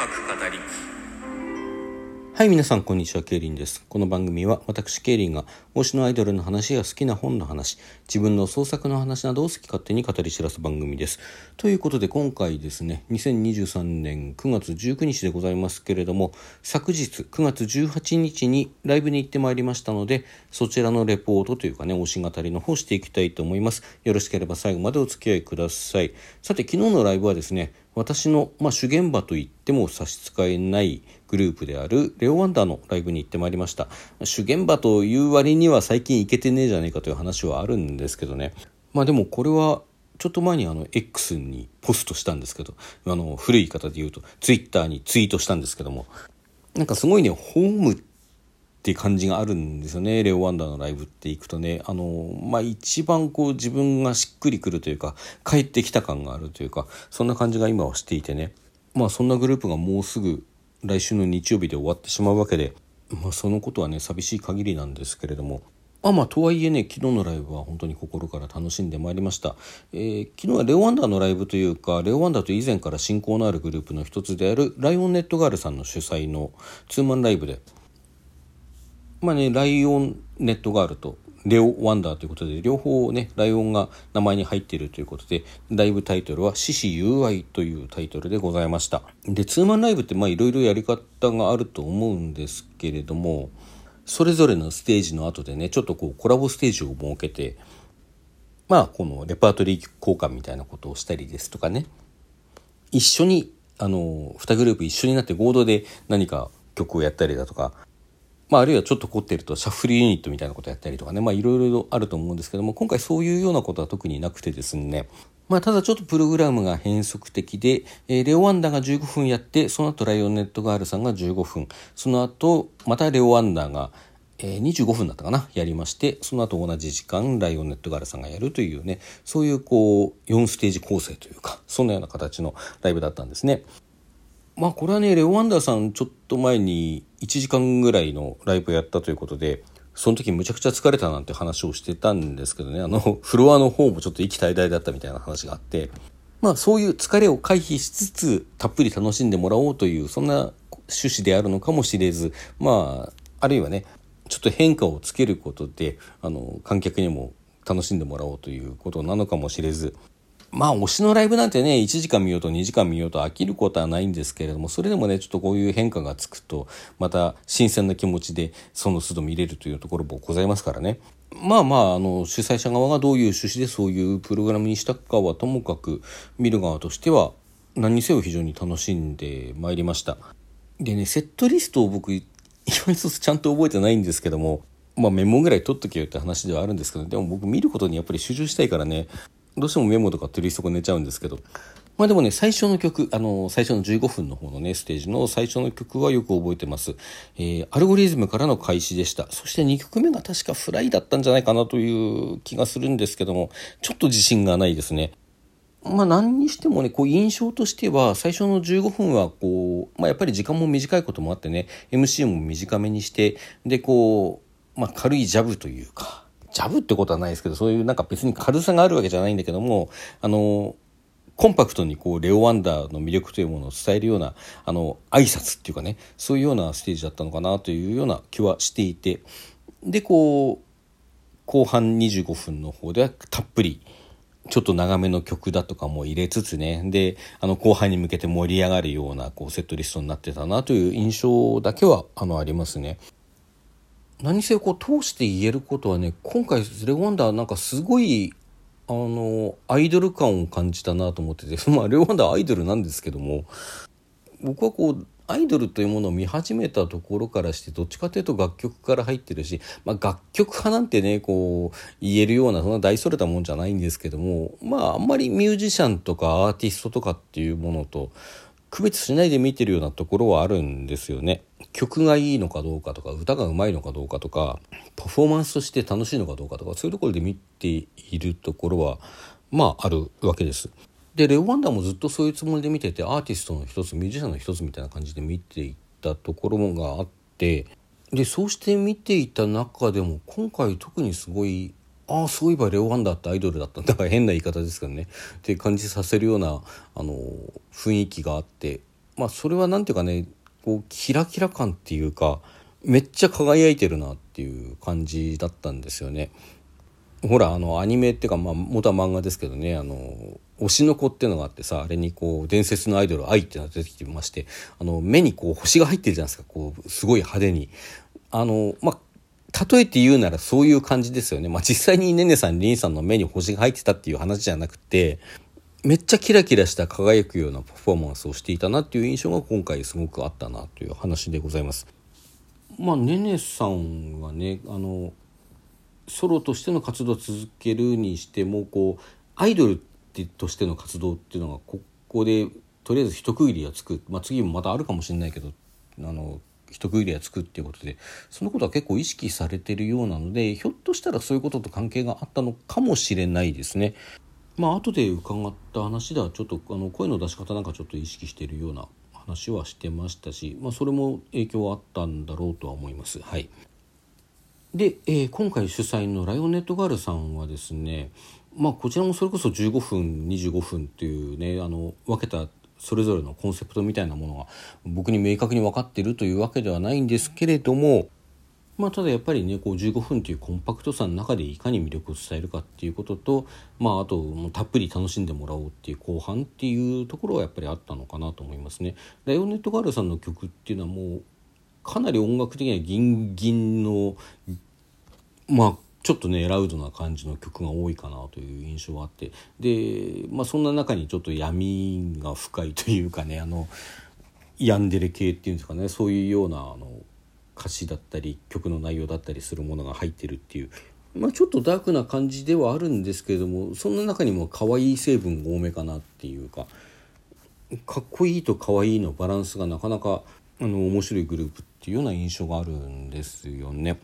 語りはい、皆さん、こんにちは。ケイリンです。この番組は、私、ケイリンが、推しのアイドルの話や好きな本の話、自分の創作の話などを好き勝手に語り知らす番組です。ということで、今回ですね、2023年9月19日でございますけれども、昨日9月18日にライブに行ってまいりましたので、そちらのレポートというかね、推し語りの方していきたいと思います。よろしければ最後までお付き合いください。さて、昨日のライブはですね、私の、まあ、主現場と言っても差し支えないグループであるレオワンダーのライブに行ってまいりました。主現場という割には最近行けてねえじゃねえかという話はあるんですけどね。まあでもこれはちょっと前にあの X にポストしたんですけどあの古い言い方で言うと Twitter にツイートしたんですけども。なんかすごいねホームって感じがあるんですよね。レオ・ワンダーのライブって行くとね。あのまあ一番こう自分がしっくりくるというか帰ってきた感があるというかそんな感じが今はしていてね。まあそんなグループがもうすぐ来週の日曜日で終わってしまうわけで、まあ、そのことはね寂しい限りなんですけれども。まあまあとはいえね昨日のライブは本当に心から楽しんでまいりました、えー、昨日はレオワンダーのライブというかレオワンダーと以前から親交のあるグループの一つであるライオンネットガールさんの主催のツーマンライブでまあね、ライオンネットガールとレオ・ワンダーということで両方ねライオンが名前に入っているということでライブタイトルは「獅子友愛」というタイトルでございました。でツーマンライブってまあいろいろやり方があると思うんですけれどもそれぞれのステージの後でねちょっとこうコラボステージを設けてまあこのレパートリー交換みたいなことをしたりですとかね。一緒にあの2グループ一緒になって合同で何か曲をやったりだとかまあ、あるいはちょっと凝ってるとシャッフルユニットみたいなことやったりとかね、まあ、いろいろあると思うんですけども、今回そういうようなことは特になくてですね、まあ、ただちょっとプログラムが変則的で、えー、レオワンダーが15分やって、その後ライオンネットガールさんが15分、その後、またレオワンダーが、えー、25分だったかな、やりまして、その後同じ時間、ライオンネットガールさんがやるというね、そういうこう、4ステージ構成というか、そんなような形のライブだったんですね。まあこれはねレオ・ワンダーさんちょっと前に1時間ぐらいのライブをやったということでその時むちゃくちゃ疲れたなんて話をしてたんですけどね。あの フロアの方もちょっと息絶え絶えだったみたいな話があって。まあそういう疲れを回避しつつたっぷり楽しんでもらおうというそんな趣旨であるのかもしれず。まああるいはねちょっと変化をつけることであの観客にも楽しんでもらおうということなのかもしれず。まあ推しのライブなんてね1時間見ようと2時間見ようと飽きることはないんですけれどもそれでもねちょっとこういう変化がつくとまた新鮮な気持ちでその都度見れるというところもございますからね。まあまああの主催者側がどういう趣旨でそういうプログラムにしたかはともかく見る側としては何にせよ非常に楽しんでまいりました。でねセットリストを僕今一つちゃんと覚えてないんですけどもまあメモぐらい取っとけよって話ではあるんですけどでも僕見ることにやっぱり集中したいからね。どうしてもメモとか取り損ねちゃうんですけど。まあでもね、最初の曲、あの、最初の15分の方のね、ステージの最初の曲はよく覚えてます。えー、アルゴリズムからの開始でした。そして2曲目が確かフライだったんじゃないかなという気がするんですけども、ちょっと自信がないですね。まあ何にしてもね、こう印象としては、最初の15分はこう、まあやっぱり時間も短いこともあってね、MC も短めにして、でこう、まあ軽いジャブというか、ジャブってことはないですけど、そういうなんか別に軽さがあるわけじゃないんだけども、あの、コンパクトにこう、レオワンダーの魅力というものを伝えるような、あの、挨拶っていうかね、そういうようなステージだったのかなというような気はしていて、で、こう、後半25分の方ではたっぷり、ちょっと長めの曲だとかも入れつつね、で、あの、後半に向けて盛り上がるような、こう、セットリストになってたなという印象だけは、あの、ありますね。何せこう通して言えることはね今回レゴワンダーなんかすごいあのアイドル感を感じたなと思ってて まあレゴワンダーアイドルなんですけども僕はこうアイドルというものを見始めたところからしてどっちかというと楽曲から入ってるし、まあ、楽曲派なんてねこう言えるようなそんな大それたもんじゃないんですけどもまああんまりミュージシャンとかアーティストとかっていうものと区別しないで見てるようなところはあるんですよね。曲がいいのかどうかとか歌がうまいのかどうかとかパフォーマンスとして楽しいのかどうかとかそういうところで見ているところはまああるわけです。でレオ・ワンダーもずっとそういうつもりで見ててアーティストの一つミュージシャンの一つみたいな感じで見ていったところがあってでそうして見ていた中でも今回特にすごいああそういえばレオ・ワンダーってアイドルだったんだから変な言い方ですけどねって感じさせるようなあの雰囲気があってまあそれは何ていうかねこうキラキラ感っていうかめっちゃ輝いてるなっていう感じだったんですよね。ほらあのアニメっていうか、まあ、元は漫画ですけどねあの推しの子っていうのがあってさあれにこう伝説のアイドル愛っていうのが出てきてましてあの目にこう星が入ってるじゃないですかこうすごい派手に。あのまあ例えて言うならそういう感じですよね。まあ、実際にねねさん、りんさんの目に星が入ってたっていう話じゃなくて、めっちゃキラキラした輝くようなパフォーマンスをしていたなっていう印象が今回すごくあったなという話でございます。まあ、ねねさんはね、あの、ソロとしての活動を続けるにしても、こう、アイドルとしての活動っていうのが、ここでとりあえず一区切りがつく。まあ、次もまたあるかもしれないけど、あの、一区切りがつくっていうことでそのことは結構意識されてるようなのでひょっとしたらそういうことと関係があったのかもしれないですね。まあ後で伺った話ではちょっとあの声の出し方なんかちょっと意識しているような話はしてましたし、まあ、それも影響はあったんだろうとは思います。はい、で、えー、今回主催のライオネットガールさんはですねまあこちらもそれこそ15分25分っていうねあの分けたそれぞれのコンセプトみたいなものが僕に明確に分かっているというわけではないんですけれどもまあ、ただやっぱりねこう15分というコンパクトさの中でいかに魅力を伝えるかっていうことと、まあ、あともうたっぷり楽しんでもらおうっていう後半っていうところはやっぱりあったのかなと思いますね。ライオネットガールさんの曲っていうのはもうかなり音楽的にはギンギンのまあちょっとねラウドな感じの曲が多いかなという印象があってで、まあ、そんな中にちょっと闇が深いというかねあのヤンデレ系っていうんですかねそういうようなあの歌詞だったり曲の内容だったりするものが入ってるっていう、まあ、ちょっとダークな感じではあるんですけれどもそんな中にも可愛い成分が多めかなっていうかかっこいいと可愛いのバランスがなかなかあの面白いグループっていうような印象があるんですよね。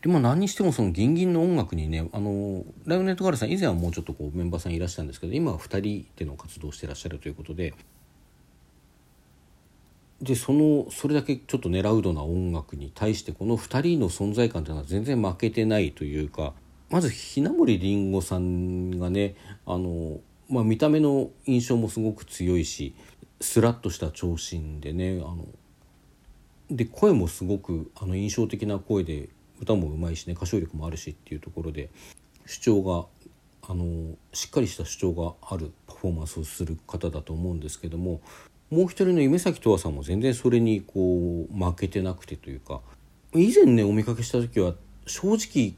でも何にしてもそのギンギンの音楽にねあのライオネットガールさん以前はもうちょっとこうメンバーさんいらっしゃるんですけど今は2人での活動をしてらっしゃるということででそのそれだけちょっとねラウドな音楽に対してこの2人の存在感というのは全然負けてないというかまずひな森りんごさんがねあの、まあ、見た目の印象もすごく強いしスラッとした長身でねあので声もすごくあの印象的な声で歌もうまいしね歌唱力もあるしっていうところで主張があのしっかりした主張があるパフォーマンスをする方だと思うんですけどももう一人の夢咲十和さんも全然それにこう負けてなくてというか以前ねお見かけした時は正直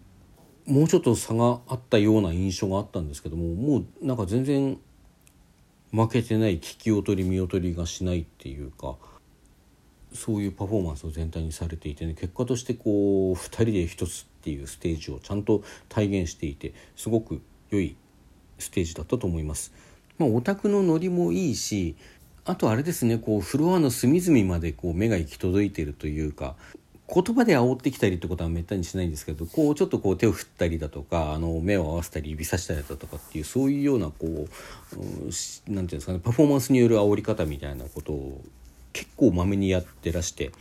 もうちょっと差があったような印象があったんですけどももうなんか全然負けてない聞き劣り見劣りがしないっていうかそういうパフォーマンスを全体にされていてね結果としてこう2人で1つっていうステージをちゃんと体現していてすごく良いステージだったと思います。まあ、オタクのノリもいいしあとあれですねこうフロアの隅々までこう目が行き届いているというか言葉で煽ってきたりってことはめったにしないんですけどこうちょっとこう手を振ったりだとかあの目を合わせたり指さしたりだとかっていうそういうようなこう何て言うんですかねパフォーマンスによる煽り方みたいなことを結構まめにやってらして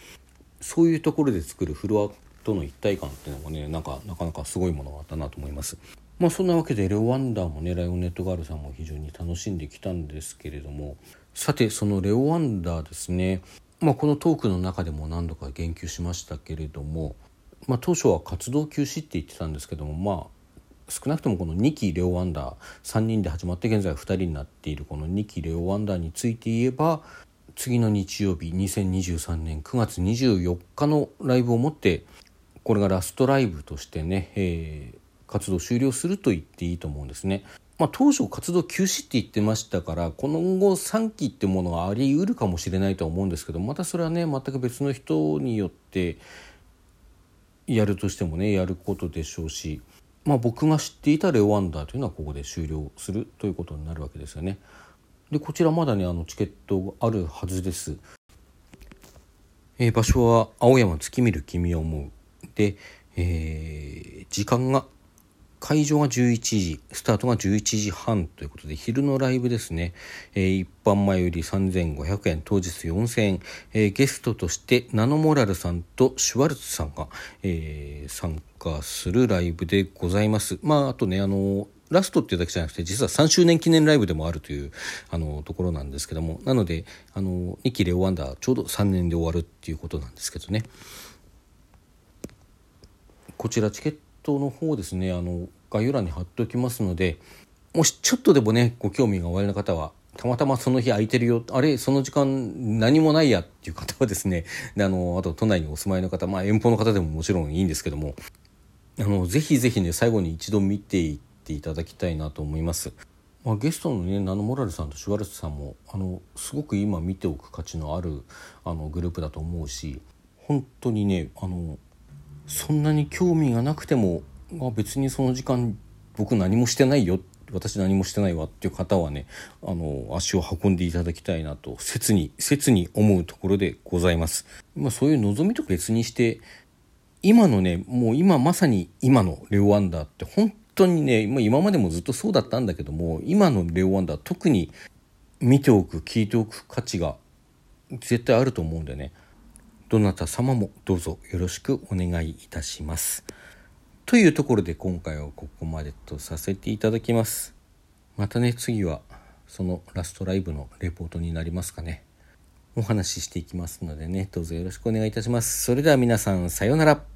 そういうところで作るフロアとの一体感っていうのもねなんかなかなかすごいものがあったなと思います。まあそんなわけでレオ・ワンダーもねライオネットガールさんも非常に楽しんできたんですけれどもさてそのレオ・ワンダーですね、まあ、このトークの中でも何度か言及しましたけれども、まあ、当初は活動休止って言ってたんですけどもまあ少なくともこの2期レオ・ワンダー3人で始まって現在2人になっているこの2期レオ・ワンダーについて言えば次の日曜日2023年9月24日のライブをもってこれがラストライブとしてね、えー、活動終了すると言っていいと思うんですね。まあ、当初活動休止って言ってましたからこの後3期ってものはありうるかもしれないとは思うんですけどまたそれはね全く別の人によってやるとしてもねやることでしょうし、まあ、僕が知っていたレオワンダーというのはここで終了するということになるわけですよね。でこちらまだねあのチケットがあるはずです。えー、場所は青山月見る君を思うで、えー、時間が会場が11時、スタートが11時半ということで、昼のライブですね。えー、一般前より3500円、当日4000円、えー、ゲストとしてナノモラルさんとシュワルツさんが、えー、参加するライブでございます。まあ、あとね、あの、ラストっていうだけじゃなくて実は3周年記念ライブでもあるというあのところなんですけどもなのであの2期レオワンダーちょうど3年で終わるっていうことなんですけどねこちらチケットの方ですねあの概要欄に貼っておきますのでもしちょっとでもねご興味がおありの方はたまたまその日空いてるよあれその時間何もないやっていう方はですねであのあと都内にお住まいの方まあ遠方の方でももちろんいいんですけどもあのぜひぜひね最後に一度見ていっていただきたいなと思います。まあ、ゲストのねナノモラルさんとシュワルツさんもあのすごく今見ておく価値のあるあのグループだと思うし本当にねあのそんなに興味がなくても、まあ、別にその時間僕何もしてないよ私何もしてないわっていう方はねあの足を運んでいただきたいなと切に切に思うところでございます。まあ、そういう望みと別にして今のねもう今まさに今のレオ・ワンダーって本当にねもう今までもずっとそうだったんだけども今のレオ・ワンダー特に見ておく聞いておく価値が絶対あると思うんでねどなた様もどうぞよろしくお願いいたします。というところで今回はここまでとさせていただきます。またね次はそのラストライブのレポートになりますかね。お話ししていきますのでねどうぞよろしくお願いいたします。それでは皆さんさようなら。